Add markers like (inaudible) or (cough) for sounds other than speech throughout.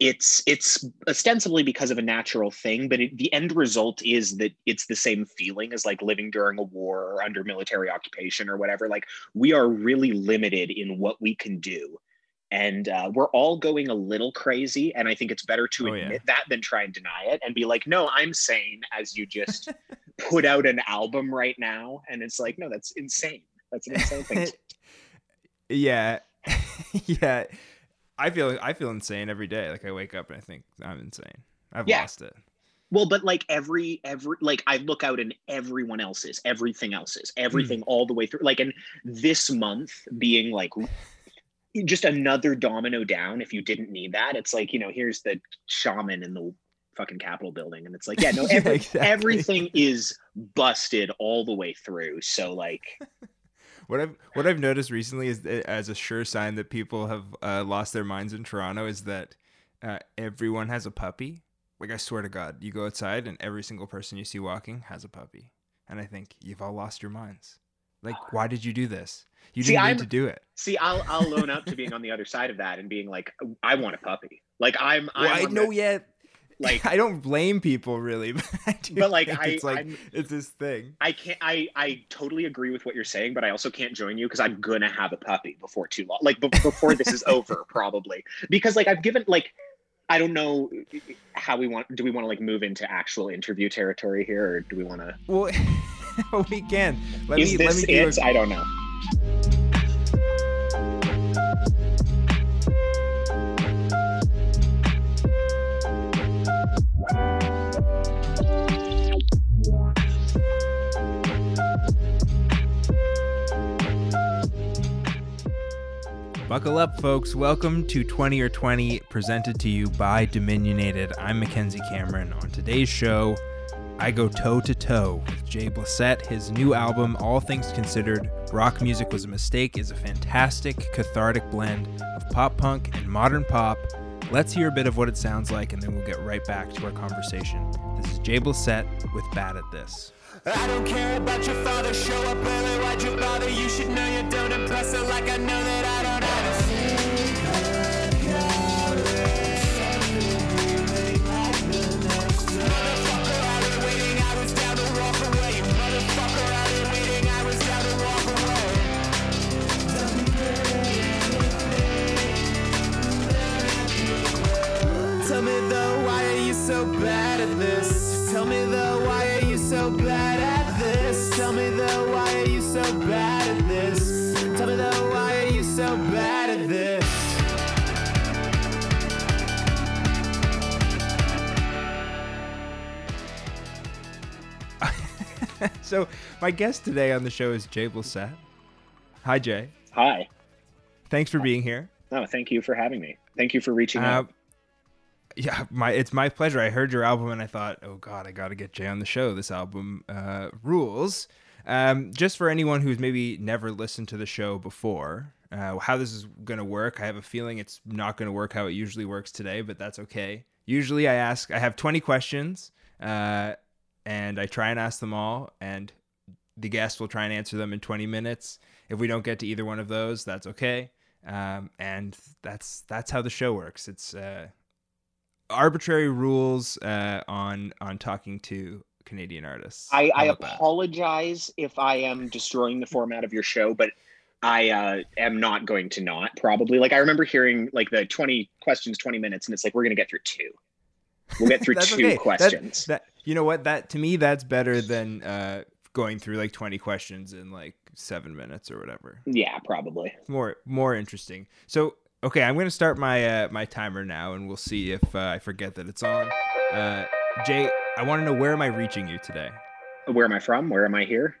it's it's ostensibly because of a natural thing but it, the end result is that it's the same feeling as like living during a war or under military occupation or whatever like we are really limited in what we can do and uh, we're all going a little crazy and i think it's better to Oh, admit yeah. that than try and deny it and be like no i'm sane as you just (laughs) put out an album right now and it's like no that's insane that's an insane thing (laughs) yeah, (laughs) yeah. I feel I feel insane every day. Like I wake up and I think I'm insane. I've Yeah. lost it. Well, but like every every like I look out and everyone else's, everything else's, hmm. everything all the way through. Like and this month being like just another domino down if you didn't need that. It's like, you know, here's the shaman in the fucking Capitol building. And it's like, yeah, no, (laughs) Yeah, exactly. everything is busted all the way through. So like (laughs) What I've what I've noticed recently is as a sure sign that people have uh, lost their minds in Toronto is that uh, everyone has a puppy. Like I swear to God, you go outside and every single person you see walking has a puppy, and I think you've all lost your minds. Like, why did you do this? You See, didn't need I'm- to do it. see, I'll I'll loan up to being on the other side of that and being like, I want a puppy. Like I'm, I'm Well, I know the- yet. (laughs) like- I don't blame people really, (laughs) but I do But, like, I- it's like I'm- it's this thing. I can't. I I totally agree with what you're saying, but I also can't join you because I'm gonna have a puppy before too long. Like be- before this is (laughs) over, probably. Because like I've given like I don't know how we want. Do we want to like move into actual interview territory here, or do we want to? Well, we can. Let Is me this let me do it? a- I don't know. Buckle up, folks. Welcome to 20 or 20, presented to you by Dominionated. I'm Mackenzie Cameron. On today's show, I go toe to toe with Jay Blissett. His new album, All Things Considered Rock Music Was a Mistake, is a fantastic, cathartic blend of pop punk and modern pop. Let's hear a bit of what it sounds like, and then we'll get right back to our conversation. This is Jay Blissett with Bad at This. I don't care about your father. Show up early, why'd you bother? You should know you don't impress her like I know my guest today on the show is Jay Blissett. Hi, Jay. Hi. Thanks for being here. No, thank you for having me. Thank you for reaching Uh, out. yeah, my it's my pleasure. I heard your album and I thought, oh god, I got to get Jay on the show. This album uh, rules. Um, just for anyone who's maybe never listened to the show before, uh, how this is gonna work, I have a feeling it's not gonna work how it usually works today, but that's okay. Usually, I ask, I have twenty questions, uh, and I try and ask them all, and the guest will try and answer them in twenty minutes. If we don't get to either one of those, that's okay. Um, and that's that's how the show works. It's uh, arbitrary rules uh, on on talking to Canadian artists. I, I about that? apologize if I am destroying the format of your show, but I uh, am not going to not probably. Like I remember hearing like the 20 questions, 20 minutes, and it's like we're gonna get through two. We'll get (laughs) through two okay. That- questions. That, you know what? That to me, that's better than uh, going through like twenty questions in like seven minutes or whatever. yeah, probably. More more interesting. So okay, I'm gonna start my uh, my timer now, and we'll see if uh, I forget that it's on. Uh, Jay, I want to know where am I reaching you today? Where am I from? Where am I here?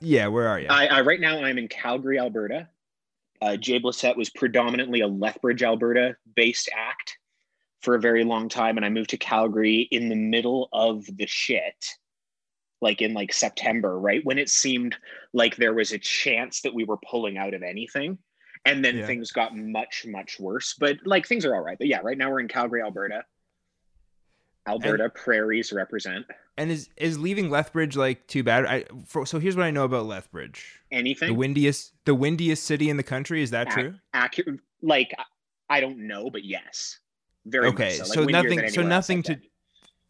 Yeah, where are you? I, I right now I'm in Calgary, Alberta. Uh, Jay Blissett was predominantly a Lethbridge, Alberta based act for a very long time, and I moved to Calgary in the middle of the shit, like in like September, right when it seemed like there was a chance that we were pulling out of anything, and then Yeah. things got much much worse. But like things are all right. But yeah, right now we're in Calgary, Alberta. Alberta prairies represent and is is leaving Lethbridge like too bad? I for, so here's what I know about Lethbridge. Anything? The windiest the windiest city in the country. Is that Ac- true? accurate like I- don't know, but yes. Very Okay, so, so, like, windier nothing. So nothing to.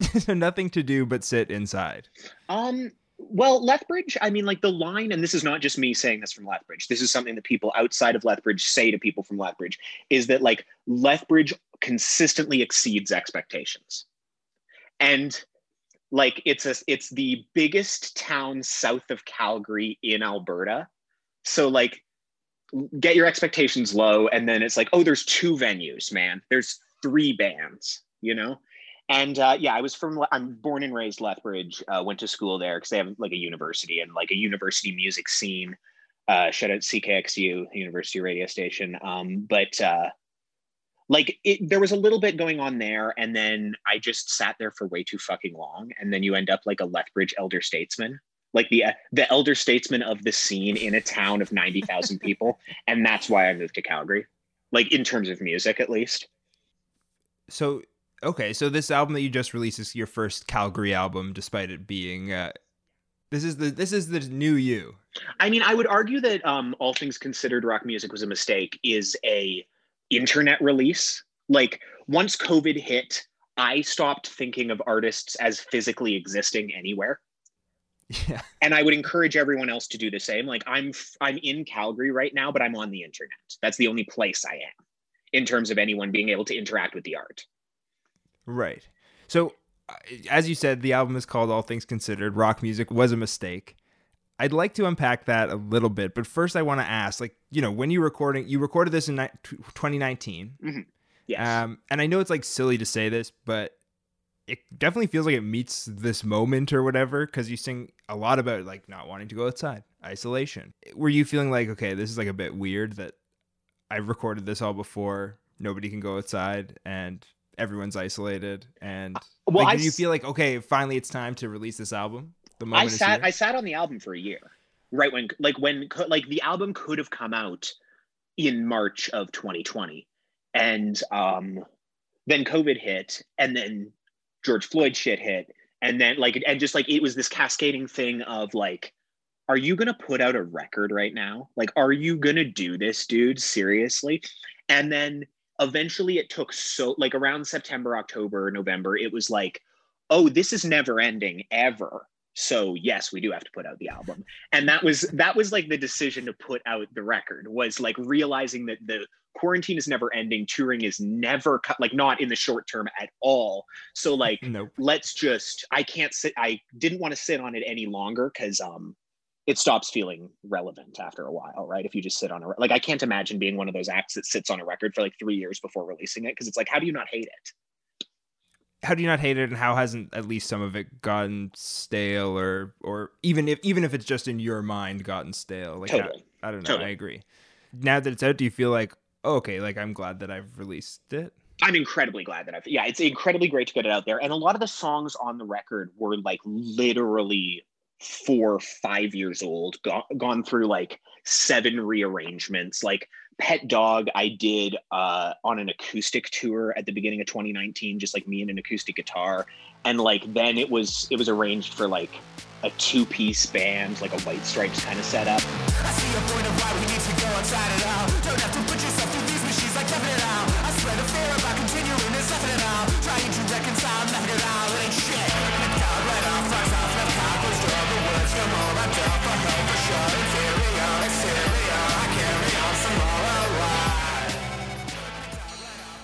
(laughs) so nothing to do but sit inside. Um, well, Lethbridge, I mean, like the line, and this is not just me saying this from Lethbridge, this is something that people outside of Lethbridge say to people from Lethbridge, is that like Lethbridge consistently exceeds expectations. And like it's a it's the biggest town south of Calgary in Alberta. So like get your expectations low and then it's like, oh, there's two venues, man. There's three bands, you know? And uh, yeah, I was from, I'm born and raised Lethbridge, uh, went to school there because they have like a university and like a university music scene. Uh, shout out CKXU, University radio station. Um, but uh, like it, there was a little bit going on there. And then I just sat there for way too fucking long. And then you end up like a Lethbridge elder statesman, like the, the elder statesman of the scene in a town of 90,000 (laughs) people. And that's why I moved to Calgary, like in terms of music, at least. So okay, so this album that you just released is your first Calgary album, despite it being. Uh, this is the this is the new you. I mean, I would argue that um, all things considered, rock music was a mistake. Is a internet release. Like once COVID hit, I stopped thinking of artists as physically existing anywhere, Yeah. and I would encourage everyone else to do the same. Like I'm I'm in Calgary right now, but I'm on the internet. That's the only place I am in terms of anyone being able to interact with the art. Right. So, uh, as you said, the album is called All Things Considered. Rock music was a mistake. I'd like to unpack that a little bit, but first I want to ask, like, you know, when you recording, you recorded this in ni- 2019, Yes. um, and I know it's like silly to say this, but it definitely feels like it meets this moment or whatever because you sing a lot about like not wanting to go outside, isolation. Were you feeling like, okay, this is like a bit weird that I've recorded this all before, nobody can go outside, and everyone's isolated, and well, like, I did you feel like okay, finally it's time to release this album? The I moment is sat? I sat on the album for a year. Right when like when like the album could have come out in March of 2020 and um then COVID hit and then George Floyd shit hit and then like and just like it was this cascading thing of like are you going to put out a record right now? Like are you going to do this dude seriously? And then eventually it took so like around September, October, November it was like oh this is never ending ever. So yes we do have to put out the album. And that was that was like the decision to put out the record was like realizing that the quarantine is never ending touring is never cut like not in the short term at all. So like nope. let's just i can't sit i didn't want to sit on it any longer because um it stops feeling relevant after a while right if you just sit on a re- like i can't imagine being one of those acts that sits on a record for like three years before releasing it because it's like how do you not hate it How do you not hate it, and how hasn't at least some of it gotten stale, or or even if even if it's just in your mind gotten stale? Like I- Totally. I, don't know. Totally. I agree. Now that it's out, do you feel like oh, okay, like I'm glad that I've released it? I'm incredibly glad that I've yeah, it's incredibly great to get it out there. And a lot of the songs on the record were like literally four, five years old, go- gone through like seven rearrangements. Like Pet Dog, I did uh, on an acoustic tour at the beginning of 2019, just like me and an acoustic guitar. And like then it was it was arranged for like a two-piece band, like a White Stripes kind of setup.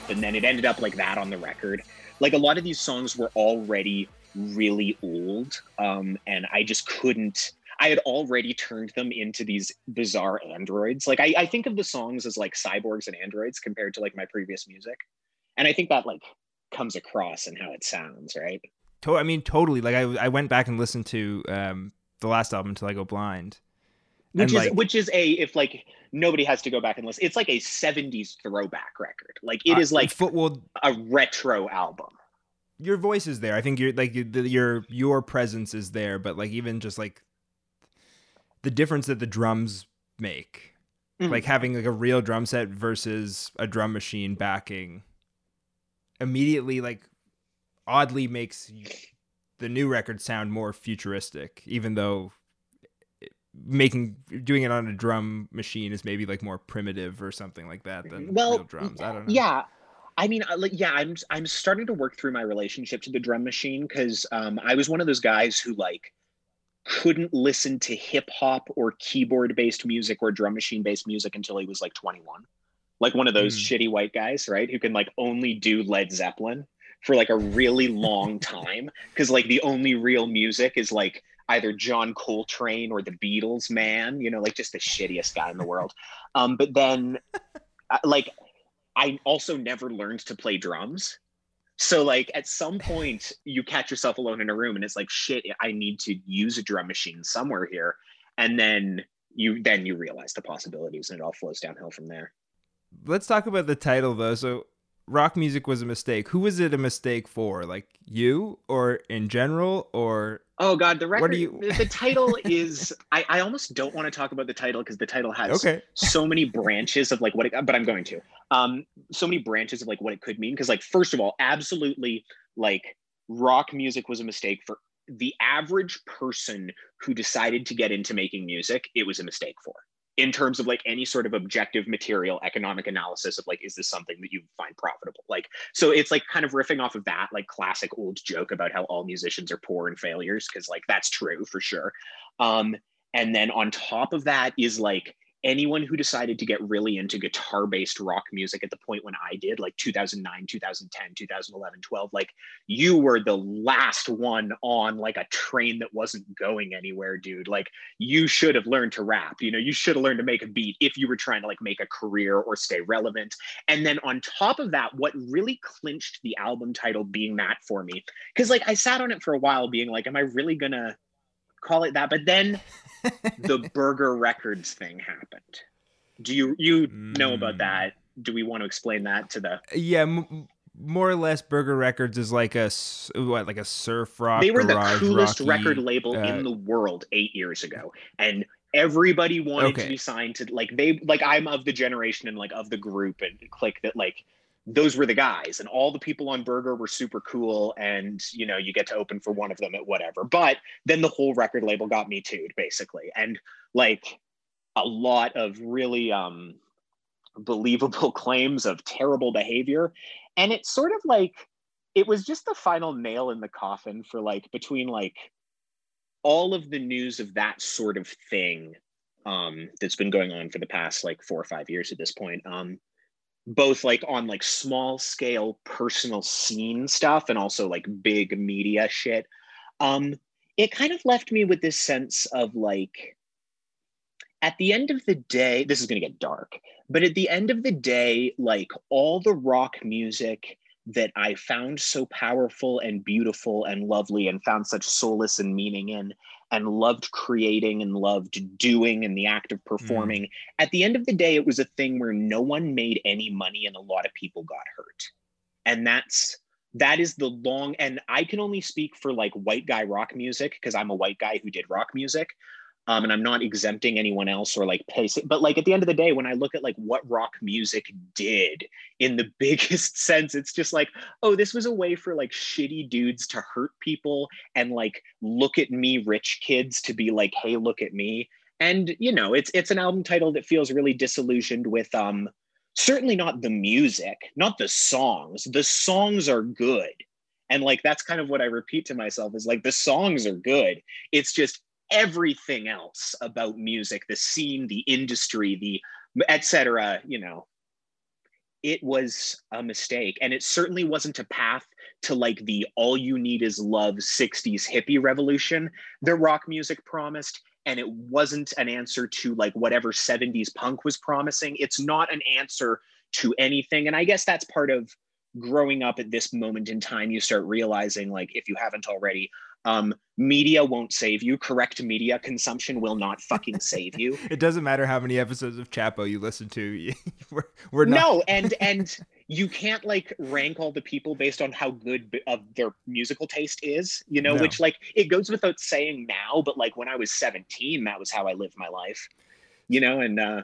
And then it ended up like that on the record. Like a lot of these songs were already really old, um, and I just couldn't. I had already turned them into these bizarre androids. Like I, I think of the songs as like cyborgs and androids compared to like my previous music, and I think that like comes across in how it sounds, right? To- I mean, totally. Like I I went back and listened to um the last album until I go blind. Which And, is like- which is a if like nobody has to go back and listen. It's like a '70s throwback record. Like it Uh, is like foot. Well, a retro album. your voice is there. I think you're like the, your your presence is there, but like even just like the difference that the drums make, Mhm. like having like a real drum set versus a drum machine backing, immediately like oddly makes the new record sound more futuristic, even though making doing it on a drum machine is maybe like more primitive or something like that than Well, real drums. I don't know. Yeah. I mean, uh, like, yeah, I'm I'm starting to work through my relationship to the drum machine because um, I was one of those guys who like couldn't listen to hip hop or keyboard based music or drum machine based music until he was like 21. Like one of those Mm. shitty white guys, right? Who can like only do Led Zeppelin for like a really long (laughs) time because like the only real music is like either John Coltrane or the Beatles, man. You know, like just the shittiest guy in the world. Um, but then, uh, like, I also never learned to play drums. So like at some (laughs) point you catch yourself alone in a room and it's like shit I need to use a drum machine somewhere here and then you then you realize the possibilities and it all flows downhill from there. Let's talk about the title though. So, rock music was a mistake. Who was it a mistake for? Like you, or in general, or Oh god, the What record you- the title is (laughs) I, I almost don't want to talk about the title because the title has okay? so many branches of like what it but I'm going to. Um so many branches of like what it could mean because like first of all, absolutely like rock music was a mistake for the average person who decided to get into making music, it was a mistake for. In terms of like any sort of objective material economic analysis of like is this something that you find profitable? Like so it's like kind of riffing off of that like classic old joke about how all musicians are poor and failures because like that's true for sure. Um and then on top of that is like anyone who decided to get really into guitar based rock music at the point when I did, like 2009, 2010, 2011, 12, like you were the last one on like a train that wasn't going anywhere, dude. Like you should have learned to rap. You know, you should have learned to make a beat if you were trying to like make a career or stay relevant. And then on top of that, what really clinched the album title being that for me, because like I sat on it for a while being like, am I really gonna call it that? But then (laughs) the Burger Records thing happened. Do you you know about Mm. that? Do we want to explain that to the? Yeah, m- more or less. Burger Records is like a what, like a surf rock. they were the coolest rocky- record label uh, in the world eight years ago, and everybody wanted Okay. to be signed to like they like I'm of the generation and like of the group and clique that like those were the guys and all the people on burger were super cool and you know you get to open for one of them at whatever. But then the whole record label got me too basically. And like a lot of really um believable (laughs) claims of terrible behavior. And it's sort of like it was just the final nail in the coffin for like between like all of the news of that sort of thing um that's been going on for the past like four or five years at this point. Um both like on like small scale personal scene stuff and also like big media shit. Um it kind of left me with this sense of like at the end of the day this is going to get dark but at the end of the day like all the rock music that i found so powerful and beautiful and lovely and found such solace and meaning in and loved creating and loved doing and the act of mm. performing. At the end of the day it was a thing where no one made any money and a lot of people got hurt. And that's that is the long and i can only speak for like white guy rock music because i'm a white guy who did rock music um, and i'm not exempting anyone else or like pace but like at the end of the day when i look at like what rock music did in the (laughs) biggest sense it's just like oh this was a way for like shitty dudes to hurt people and like look at me rich kids to be like hey look at me. And you know it's it's an album title that feels really disillusioned with um certainly not the music not the songs. The songs are good. And like that's kind of what i repeat to myself is like the songs are good. It's just everything else about music the scene the industry the etc you know. It was a mistake and it certainly wasn't a path to like the all you need is love 60s hippie revolution that rock music promised and it wasn't an answer to like whatever 70s punk was promising. It's not an answer to anything and i guess that's part of growing up at this moment in time you start realizing like if you haven't already um, media won't save you correct media consumption will not fucking save you (laughs) It doesn't matter how many episodes of Chapo you listen to. (laughs) we're, we're not. no and and you can't like rank all the people based on how good b- of their musical taste is you know No. which like it goes without saying now but like when i was 17 that was how i lived my life you know and uh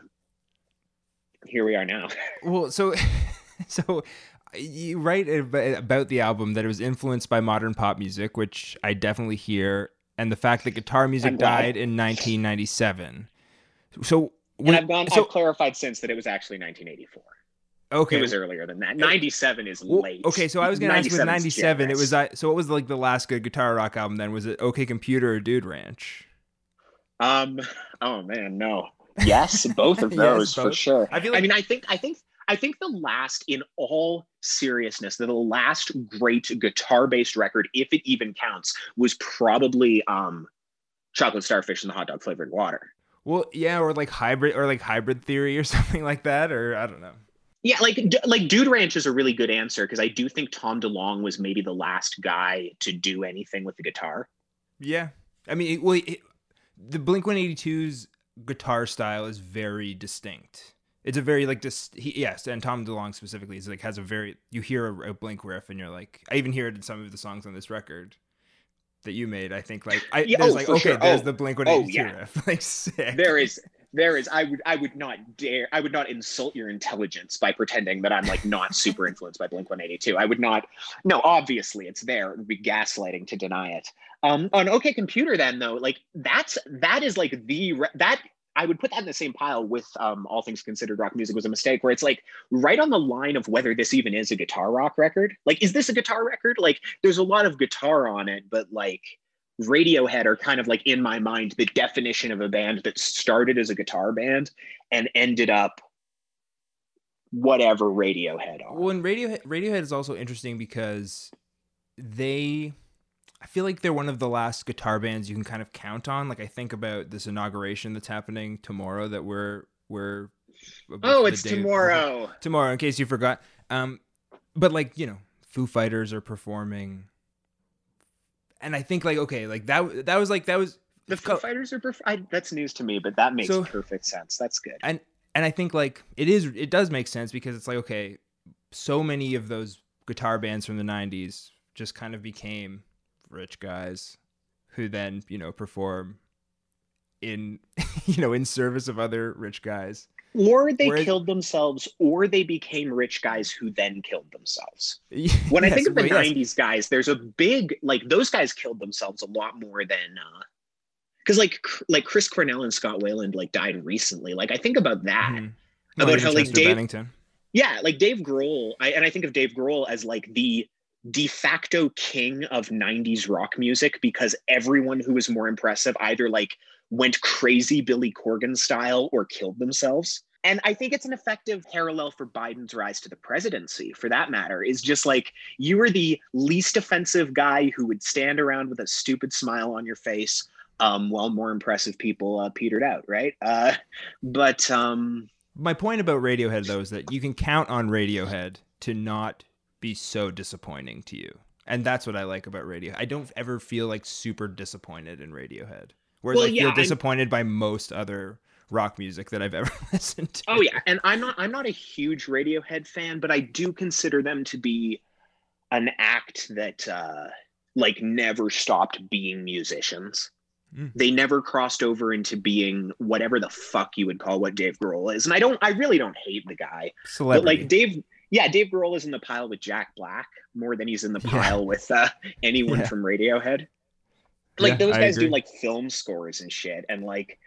here we are now (laughs) Well, so so you write about the album that it was influenced by modern pop music, which I definitely hear, and the fact that guitar music died in 1997. So and i've gone so i've clarified since that it was actually 1984 Okay. It was earlier than that. 97 is Well, late. Okay, so I was gonna ask with '97. It was So what was like the last good guitar rock album? Then was it OK Computer or Dude Ranch? Um. Oh man, no. Yes, both of (laughs) Yes, those for sure. I I, feel like- mean, I think, I think, I think the last, in all seriousness, the last great guitar-based record, if it even counts, was probably um, Chocolate Starfish and the Hot Dog Flavored Water. Well, yeah, or like hybrid or like hybrid theory or (laughs) something like that, or I don't know. Yeah, like D- like Dude Ranch is a really good answer because I do think Tom DeLonge was maybe the last guy to do anything with the guitar. Yeah, I mean, it, well, it, the Blink 182's guitar style is very distinct. It's a very like dis- he, yes, and Tom DeLonge specifically is like has a very you hear a, a Blink riff and you're like I even hear it in some of the songs on this record that you made. I think like I Yeah, there's oh, like okay, sure. there's Oh, the Blink oh, 182 yeah. riff, (laughs) like sick. There is there is I would I would not dare I would not insult your intelligence by pretending that I'm like not super influenced by Blink 182. I would not no, obviously it's there. It would be gaslighting to deny it. Um on OK Computer then though, like that's that is like the that I would put that in the same pile with um, All Things Considered Rock Music was a mistake, where it's like right on the line of whether this even is a guitar rock record. Like, is this a guitar record? Like, there's a lot of guitar on it, but like Radiohead are kind of like in my mind the definition of a band that started as a guitar band and ended up whatever Radiohead are. Well, and Radiohead, Radiohead is also interesting because they, I feel like they're one of the last guitar bands you can kind of count on. Like I think about this inauguration that's happening tomorrow that we're we're. oh, it's tomorrow. (laughs) Tomorrow, in case you forgot. Um, but like you know, Foo Fighters are performing, and I think like okay, like that that was like that was The Foo Fighters are. Perf- I, that's news to me, but that makes So- perfect sense. That's good. and and I think like it is it does make sense because it's like okay, so many of those guitar bands from the '90s just kind of became rich guys who then you know perform in (laughs) you know in service of other rich guys. Or they Whereas- killed themselves, or they became rich guys who then killed themselves. (laughs) When I think of the well, yes. 90s guys, there's a big, like, those guys killed themselves a lot more than, uh, because like like Chris Cornell and Scott Weiland like died recently. Like I think about that. Mhm. About Well, how, like, Dave- Bennington. Yeah, like Dave Grohl, I, and I think of Dave Grohl as like the de facto king of 90s rock music because everyone who was more impressive either like went crazy Billy Corgan style or killed themselves. And I think it's an effective parallel for Biden's rise to the presidency, for that matter, is just like you were the least offensive guy who would stand around with a stupid smile on your face um, while more impressive people uh, petered out, right? Uh, but um, My point about Radiohead though is that you can count on Radiohead to not be so disappointing to you. And that's what I like about radio. I don't ever feel like super disappointed in Radiohead. Whereas Well, I yeah, feel I'm- disappointed by most other rock music that I've (laughs) ever listened to. Oh yeah, and I'm not I'm not a huge Radiohead fan, but I do consider them to be an act that uh like never stopped being musicians. Mm. They never crossed over into being whatever the fuck you would call what Dave Grohl is. And I don't I really don't hate the guy. But like Dave yeah, Dave Grohl is in the pile with Jack Black more than he's in the Yeah. pile with uh anyone Yeah. from Radiohead. Like Yeah, those guys do like film scores and shit and like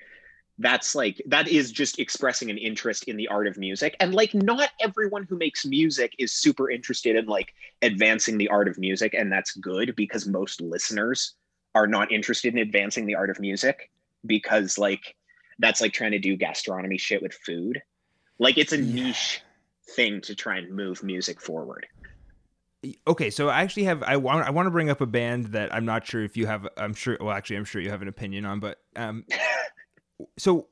that's like that is just expressing an interest in the art of music and like not everyone who makes music is super interested in like advancing the art of music and that's good because most listeners are not interested in advancing the art of music because like that's like trying to do gastronomy shit with food like it's a Yeah. niche thing to try and move music forward okay, so I actually have I want I want to bring up a band that I'm not sure if you have I'm sure well actually I'm sure you have an opinion on, but um (laughs) so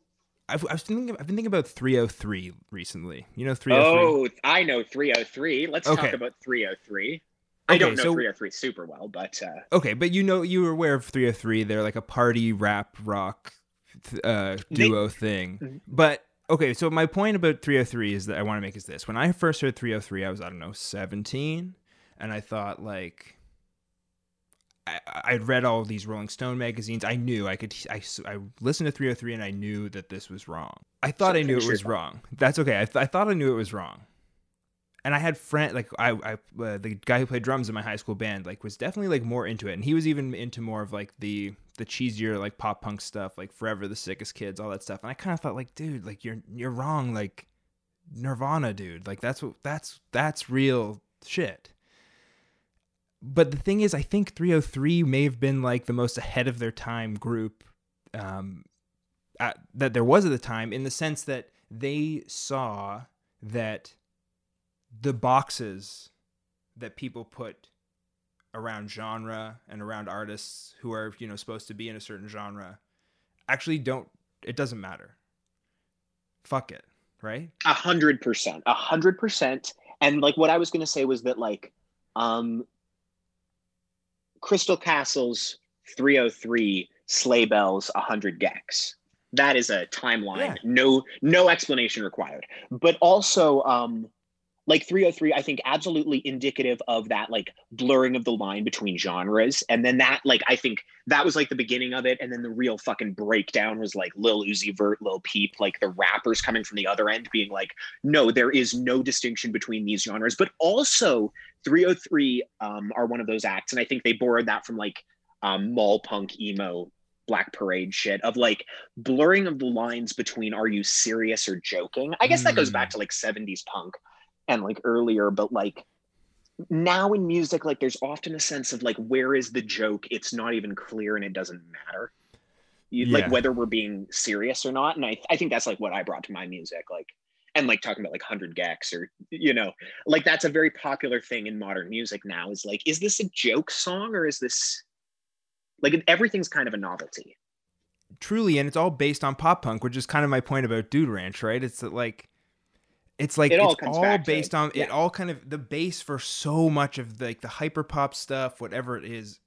I've, I was thinking I've been thinking about 3OH!3 recently. You know 303. oh i know 3OH!3 let's Okay. talk about 3OH!3 i Okay, don't know so- 3OH!3 super well but uh Okay, but you know you were aware of 3OH!3. They're like a party rap rock uh, They- duo thing. Mhm. But okay, so my point about 3OH!3 is that I want to make is this: when I first heard 3OH!3, I was I don't know 17, and I thought like. I, I'd read all of these Rolling Stone magazines. I knew I could. I, I listened to 3OH!3 and I knew that this was wrong. I thought So I knew it was wrong. That's okay. I, th- I thought I knew it was wrong and I had friend like I, I uh, the guy who played drums in my high school band like was definitely like more into it, and he was even into more of like the the cheesier like pop punk stuff, like Forever the Sickest Kids, all that stuff. And I kind of thought like, dude, like you're you're wrong. Like Nirvana, dude. Like that's what that's that's real shit. But the thing is, I think 3OH!3 may have been like the most ahead of their time group um, at, that there was at the time, in the sense that they saw that the boxes that people put around genre and around artists who are you know supposed to be in a certain genre actually don't it doesn't matter fuck it right A hundred percent, a hundred percent. And like what I was gonna say was that like, um, Crystal Castle's 3OH!3 sleigh bells 100 gecs. That is a timeline. Yeah. No, no explanation required. But also, um, like 3OH!3, I think absolutely indicative of that like blurring of the line between genres. And then that, like, I think that was like the beginning of it. And then the real fucking breakdown was like Lil Uzi Vert, Lil Peep, like the rappers coming from the other end being like, no, there is no distinction between these genres. But also 3OH!3 um, are one of those acts. And I think they borrowed that from like um, mall punk emo black parade shit of like blurring of the lines between are you serious or joking i guess that goes Mm. back to like 70s punk and like earlier but like now in music like there's often a sense of like where is the joke? It's not even clear and it doesn't matter. You, Yeah. like whether we're being serious or not and I, I think that's like what i brought to my music like and like talking about like 100 gecs or you know like that's a very popular thing in modern music now is like is this a joke song or is this like everything's kind of a novelty. Truly and it's all based on pop punk which is kind of my point about dude ranch right? It's that like it's like It all it's all back based on it all kind of the base for so much of like the hyper pop stuff whatever it is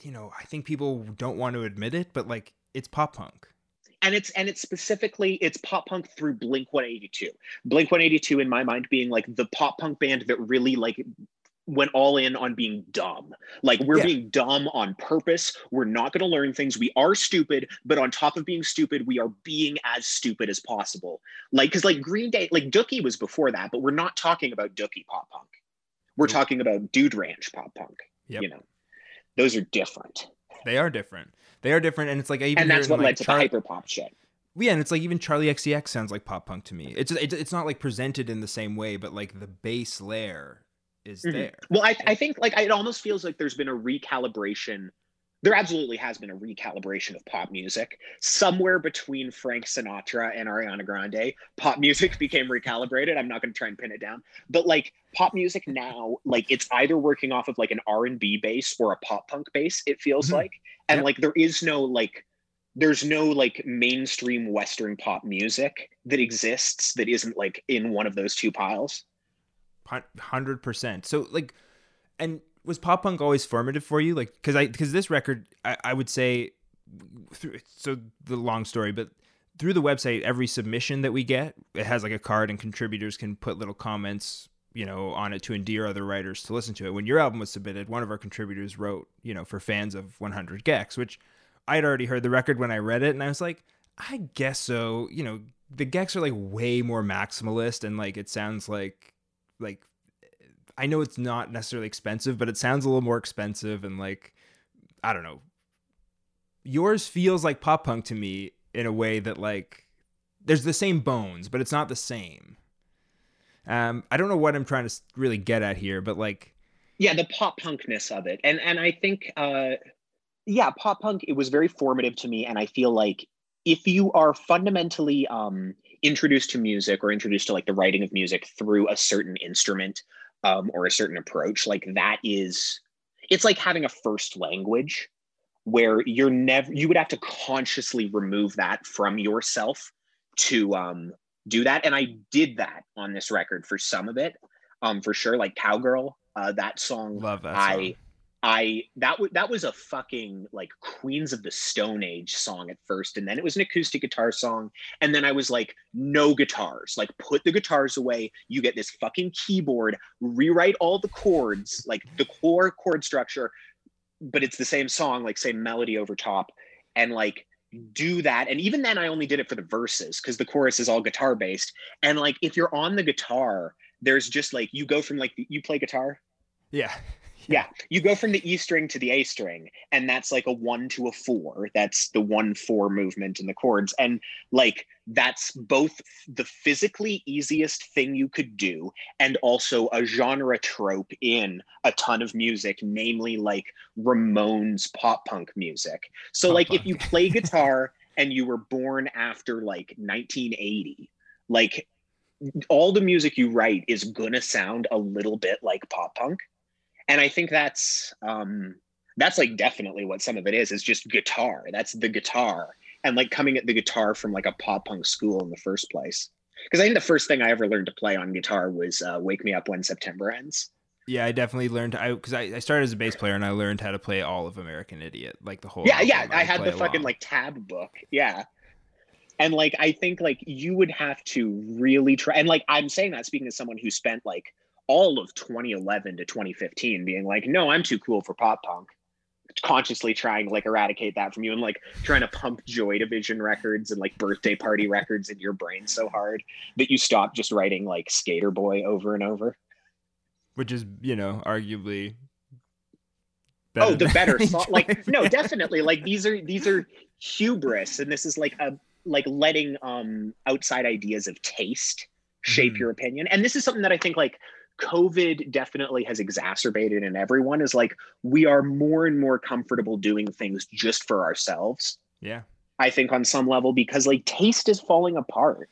you know i think people don't want to admit it but like it's pop punk. And it's and it's specifically it's pop punk through blink 182 blink 182 in my mind being like the pop punk band that really like went all in on being dumb. Like we're Yeah. being dumb on purpose. We're not going to learn things. We are stupid but on top of being stupid we are being as stupid as possible. Like because like green day like dookie was before that but we're not talking about dookie pop punk. We're talking about dude ranch pop punk Yep. you know? Those are different. They are different. They are different and it's like I even and that's what like, led to Char- the hyper pop shit. Yeah and it's like even charlie xcx sounds like pop punk to me. It's it's, it's not like presented in the same way but like the base layer is Mhm. there Well, I, I think like it almost feels like there's been a recalibration. There absolutely has been a recalibration of pop music. Somewhere between Frank Sinatra and Ariana Grande, pop music (laughs) became recalibrated. I'm not going to try and pin it down, but like pop music now, like it's either working off of like an R&B base or a pop punk base. It feels Mhm. like, and like there is no like there's no like mainstream Western pop music that exists that isn't like in one of those two piles. Hundred percent. So like, and was pop punk always formative for you? Like, because I because this record, I, I would say, through so the long story, but through the website, every submission that we get, it has like a card, and contributors can put little comments, you know, on it to endear other writers to listen to it. When your album was submitted, one of our contributors wrote, you know, for fans of 100 Gecs, which I'd already heard the record when I read it, and I was like, I guess so. You know, the Gecs are like way more maximalist, and like it sounds like like I know it's not necessarily expensive, but it sounds a little more expensive and like I don't know. Yours feels like pop punk to me in a way that like there's the same bones, but it's not the same. Um, I don't know what I'm trying to really get at here, but like, yeah the pop punkness of it and and i think uh yeah pop punk it was very formative to me and i feel like if you are fundamentally um introduced to music or introduced to like the writing of music through a certain instrument um or a certain approach like that is it's like having a first language where you're never you would have to consciously remove that from yourself to um do that and i did that on this record for some of it um for sure like cowgirl uh that song love that. Song. I I that was that was a fucking like Queens of the Stone Age song at first, and then it was an acoustic guitar song, and then I was like, no guitars, like put the guitars away. You get this fucking keyboard, rewrite all the chords, like the core chord structure, but it's the same song, like same melody over top, and like do that. And even then, I only did it for the verses because the chorus is all guitar based, and like if you're on the guitar, there's just like you go from like you play guitar. yeah, (laughs) Yeah, you go from the E string to the A string, and that's like a one to a four. That's the one four movement in the chords. And like that's both the physically easiest thing you could do and also a genre trope in a ton of music, namely like Ramones pop punk music. So, Pop like, if you play (laughs) guitar and you were born after like 1980, like all the music you write is gonna sound a little bit like pop punk and i think that's um that's like definitely what some of it is is just guitar that's the guitar and like coming at the guitar from like a pop punk school in the first place because i think the first thing i ever learned to play on guitar was uh, wake me up when september ends Yeah, I definitely learned. I because I, I started as a bass player and I learned how to play all of American Idiot, like the whole. yeah yeah album. i had the fucking along. like tab book yeah and like i think like you would have to really try and like i'm saying that speaking as someone who spent like all of 2011 to 2015 being like no i'm too cool for pop punk consciously trying to like eradicate that from you and like trying to pump joy division records and like birthday party records in your brain so hard that you stop just writing like Sk8er Boi over and over which is you know arguably. oh the better (laughs) song like no definitely like these are these are hubris and this is like a like letting um outside ideas of taste shape Mhm. your opinion and this is something that i think like covid definitely has exacerbated in everyone is like we are more and more comfortable doing things just for ourselves Yeah. I think on some level because like taste is falling apart.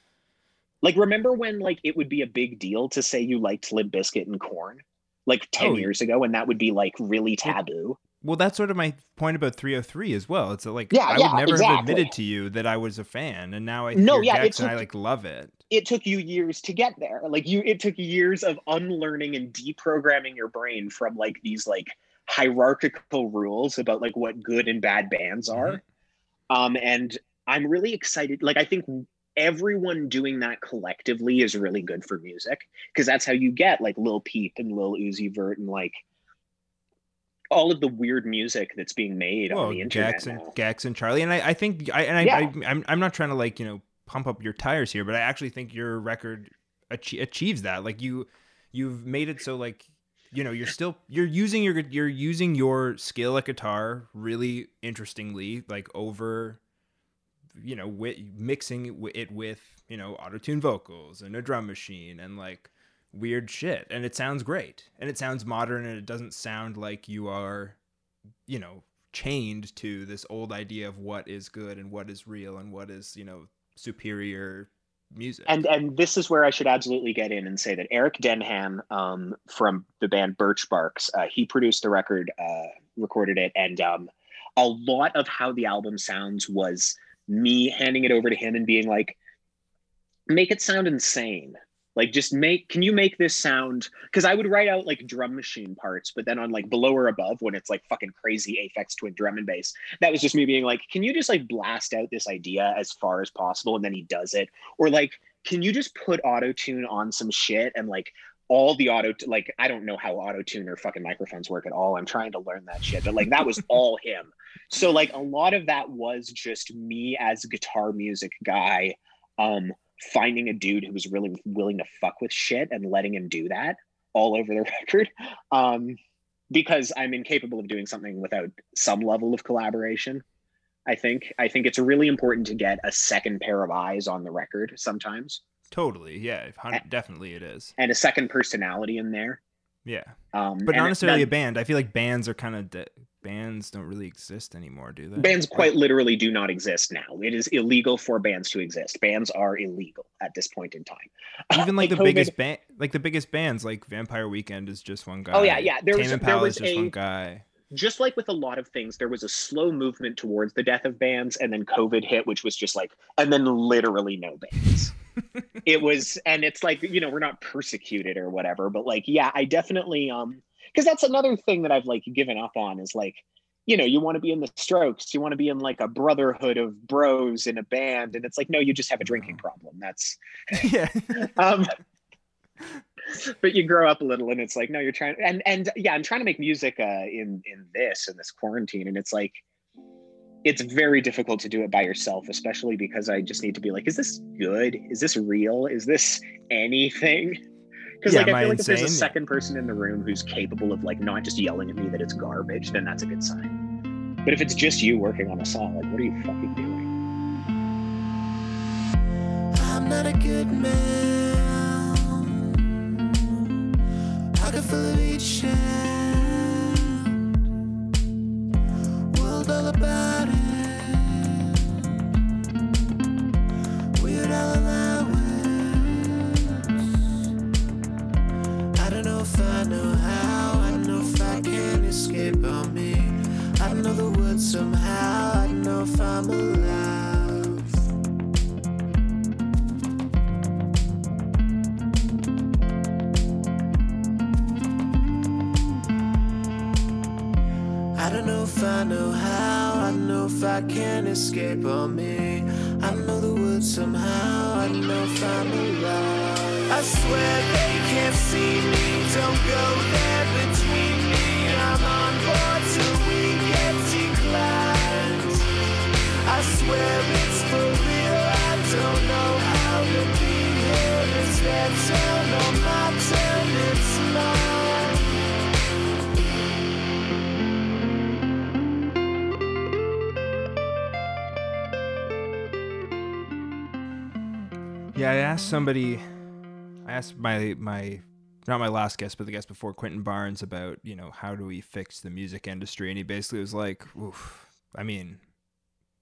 Like remember when like it would be a big deal to say you liked Limp Bizkit and Korn like 10 Oh, years ago and that would be like really taboo. Well, that's sort of my point about 3OH!3 as well. It's like Yeah, I yeah, would never have admitted to you that I was a fan, and now I No, yeah, it Gecs and I like love it. It took you years to get there. Like you it took years of unlearning and deprogramming your brain from like these like hierarchical rules about like what good and bad bands are. Um and I'm really excited like I think everyone doing that collectively is really good for music because that's how you get like Lil Peep and Lil Uzi Vert and like all of the weird music that's being made Well, on the internet Gecs and. Gecs and Charlie, and I, I think I and I, Yeah. I I'm I'm not trying to like you know pump up your tires here, but I actually think your record achie- achieves that. Like you you've made it so like you know you're still you're using your you're using your skill at guitar really interestingly like over you know with, mixing it with you know auto tune vocals and a drum machine and like weird shit and it sounds great and it sounds modern and it doesn't sound like you are you know chained to this old idea of what is good and what is real and what is you know superior music and and this is where I should absolutely get in and say that Eric Denham um, from the band Birch Barks, uh, he produced the record, uh, recorded it, and um, a lot of how the album sounds was me handing it over to him and being like, make it sound insane. Like just make can you make this sound because I would write out like drum machine parts, but then on like below or above when it's like fucking crazy Aphex Twin drum and bass, that was just me being like, can you just like blast out this idea as far as possible? And then he does it or like can you just put auto tune on some shit and like all the auto like I don't know how auto tune or fucking microphones work at all. I'm trying to learn that shit, but like that was all (laughs) him. So like a lot of that was just me as guitar music guy, um, finding a dude who was really willing to fuck with shit and letting him do that all over the (laughs) record. Um, because I'm incapable of doing something without some level of collaboration. I think I think it's really important to get a second pair of eyes on the record sometimes totally yeah definitely it is and a second personality in there. Yeah Um, but not necessarily a band i feel like bands are kind of de- bands don't really exist anymore do they bands quite literally do not exist now. It is illegal for bands to exist. Bands are illegal at this point in time. (laughs) even like the COVID biggest band like the biggest bands like vampire weekend is just one guy Oh, yeah, yeah, there Tame was- there Impala was is just a- one guy just like with a lot of things, there was a slow movement towards the death of bands, and then COVID hit, which was just like, and then literally no bands. (laughs) it was, and it's like, you know, we're not persecuted or whatever, but like, yeah, I definitely, um, because that's another thing that I've like given up on is like, you know, you want to be in the strokes, you want to be in like a brotherhood of bros in a band, and it's like, no, you just have a drinking problem. That's, (laughs) yeah (laughs) um (laughs) but you grow up a little and it's like no you're trying and and yeah i'm trying to make music uh in in this in this quarantine and it's like it's very difficult to do it by yourself especially because i just need to be like is this good is this real is this anything Because Yeah, like am I I feel like if there's a second person in the room who's capable of like not just yelling at me that it's garbage, then that's a good sign. But if it's just you working on a song, like what are you fucking doing? I'm not a good man. Somehow. I don't know if I know how I know if I can escape on me. I don't know the words somehow, I know if I'm alive. I can't escape on me. I know the woods somehow, I know if I'm alive. I swear they can't see me, don't go there between me. I'm on board till we get declined. I swear it's for real, I don't know how to be here. It's their asked somebody. I asked my my not my last guest, but the guest before Quentin Barnes about you know how do we fix the music industry, and he basically was like, Oof, I mean,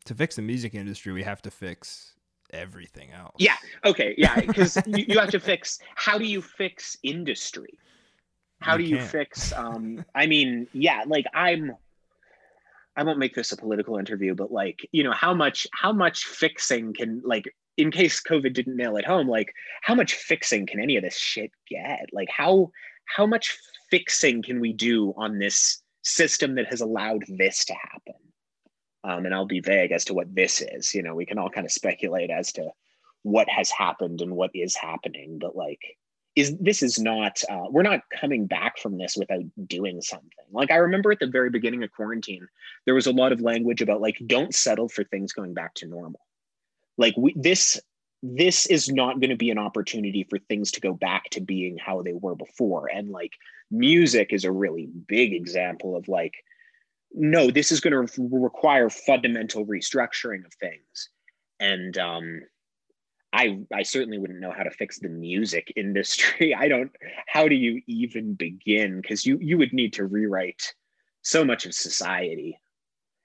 to fix the music industry, we have to fix everything else. Yeah. Okay. Yeah. (laughs) Because you, you have to fix. How do you fix industry? How You do you can't. fix? Um. I mean, yeah. Like I'm. I won't make this a political interview, but like you know, how much how much fixing can like in case COVID didn't nail it home, like how much fixing can any of this shit get? Like how how much fixing can we do on this system that has allowed this to happen? Um, and I'll be vague as to what this is. You know, we can all kind of speculate as to what has happened and what is happening, but like is this is not uh, we're not coming back from this without doing something like i remember at the very beginning of quarantine there was a lot of language about like don't settle for things going back to normal like we, this this is not going to be an opportunity for things to go back to being how they were before and like music is a really big example of like no this is going to require fundamental restructuring of things and um I I certainly wouldn't know how to fix the music (laughs) industry. I don't how do you even begin cuz you you would need to rewrite so much of society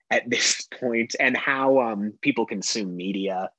at this (laughs) point and how um people consume media.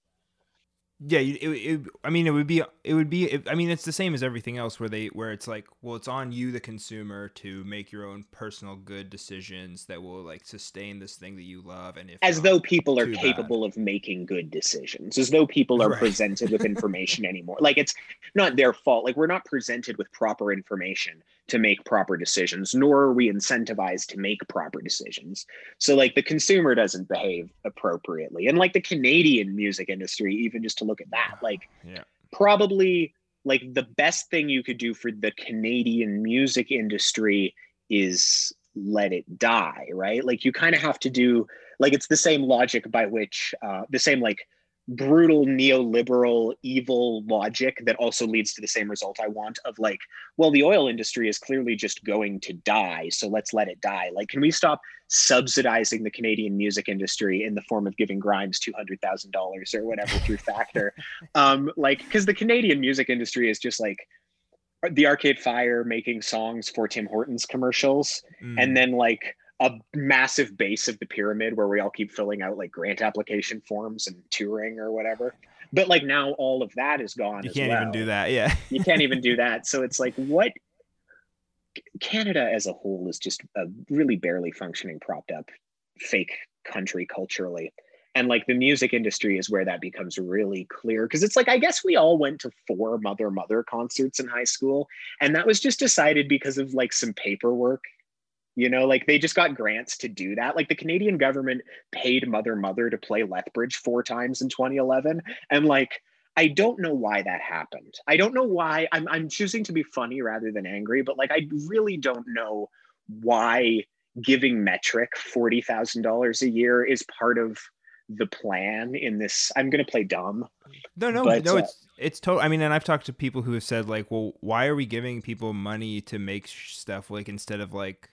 Yeah it, it, i mean it would be it would be it, i mean it's the same as everything else where they where it's like well it's on you the consumer to make your own personal good decisions that will like sustain this thing that you love and if As not, though people are too bad. capable of making good decisions, as though people are Right. presented with (laughs) information anymore. Like it's not their fault. Like we're not presented with proper information to make proper decisions, nor are we incentivized to make proper decisions. So like the consumer doesn't behave appropriately. And like the Canadian music industry, even just to look at that, (sighs) like yeah probably like the best thing you could do for the Canadian music industry is let it die, right? Like you kind of have to do like it's the same logic by which uh, the same like brutal neoliberal evil logic that also leads to the same result I want of like, well, the oil industry is clearly just going to die, so let's let it die. Like, can we stop subsidizing the Canadian music industry in the form of giving Grimes two hundred thousand dollars or whatever through Factor? (laughs) um, like, because the Canadian music industry is just like the Arcade Fire making songs for Tim Hortons commercials Mm. and then like a massive base of the pyramid where we all keep filling out like grant application forms and touring or whatever. But like now all of that is gone. you can't even do that yeah You can't even do that. So it's like what Canada as a whole is just a really barely functioning, propped up, fake country culturally. And like the music industry is where that becomes really clear because it's like, I guess we all went to four Mother Mother concerts in high school. And that was just decided because of like some paperwork. You know, like they just got grants to do that. Like the Canadian government paid Mother Mother to play Lethbridge four times in 2011. And like, I don't know why that happened. I don't know why. I'm I'm choosing to be funny rather than angry, but like I really don't know why giving Metric forty thousand dollars a year is part of the plan in this. I'm going to play dumb. No, no, But, no. uh, It's it's total. I mean, and I've talked to people who have said like, well, why are we giving people money to make sh- stuff like instead of like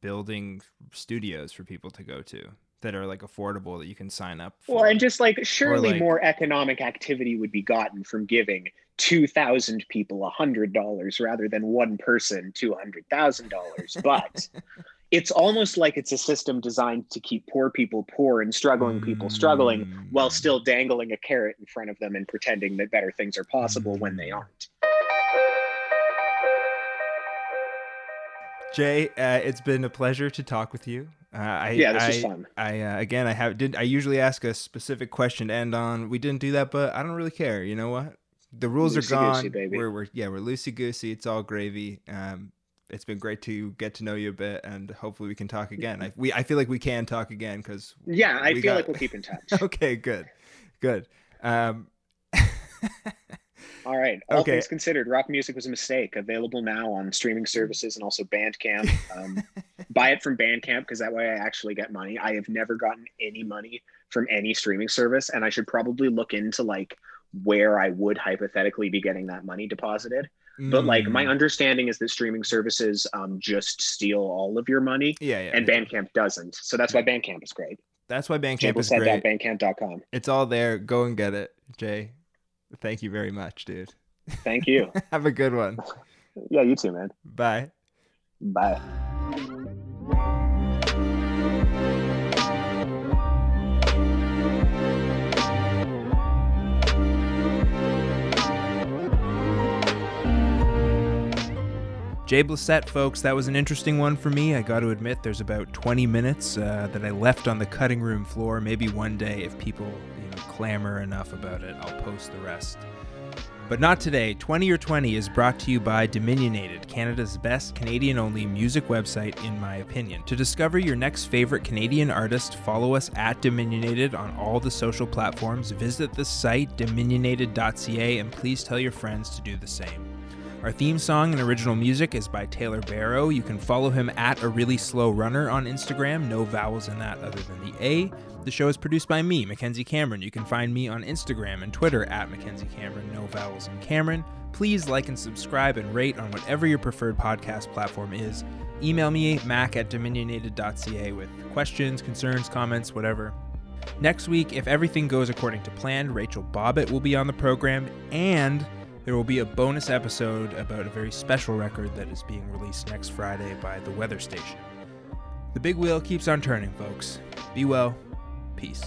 building studios for people to go to that are like affordable that you can sign up for? Well, and just like surely like- more economic activity would be gotten from giving 2,000 people $100 rather than one person $200,000. But (laughs) it's almost like it's a system designed to keep poor people poor and struggling people struggling Mm. while still dangling a carrot in front of them and pretending that better things are possible when Mm. they aren't. Jay, uh, it's been a pleasure to talk with you. Uh, I, Yeah, this I, was fun. I uh, again, I have did. I usually ask a specific question to end on. We didn't do that, but I don't really care. You know what? The rules are gone. We're, we're yeah, we're loosey goosey. It's all gravy. Um, it's been great to get to know you a bit, and hopefully we can talk again. I we I feel like we can talk again because Yeah, I feel got- like we'll keep in (laughs) touch. okay, good, good. Um, (laughs) All right. All Okay. things considered, rock music was a mistake. Available now on streaming services and also Bandcamp. Um, (laughs) buy it from Bandcamp because that way I actually get money. I have never gotten any money from any streaming service, and I should probably look into like where I would hypothetically be getting that money deposited. But like my mm, understanding is that streaming services um, just steal all of your money, yeah, yeah, and yeah. Bandcamp doesn't. So that's why Bandcamp is great. That's why Bandcamp is great. Bandcamp.com. It's all there. Go and get it, Jay. Thank you very much, dude. Thank you. (laughs) Have a good one. yeah, you too, man. Bye. Bye. Jay Blissett, folks, that was an interesting one for me. I got to admit, there's about 20 minutes uh, that I left on the cutting room floor. Maybe one day, if people clamor enough about it, I'll post the rest. But not today. 20 or 20 is brought to you by Dominionated, Canada's best Canadian only music website, in my opinion. To discover your next favorite Canadian artist, follow us at Dominionated on all the social platforms. Visit the site dominionated.ca and please tell your friends to do the same. Our theme song and original music is by Taylor Barrow. You can follow him at a really slow runner on Instagram. No vowels in that other than the A. The show is produced by me, Mackenzie Cameron. You can find me on Instagram and Twitter at Mackenzie Cameron. No vowels in Cameron. Please like and subscribe and rate on whatever your preferred podcast platform is. Email me, mac at dominionated.ca with questions, concerns, comments, whatever. Next week, if everything goes according to plan, Rachel Bobbitt will be on the program, and there will be a bonus episode about a very special record that is being released next Friday by The Weather Station. The big wheel keeps on turning, folks. Be well. Peace.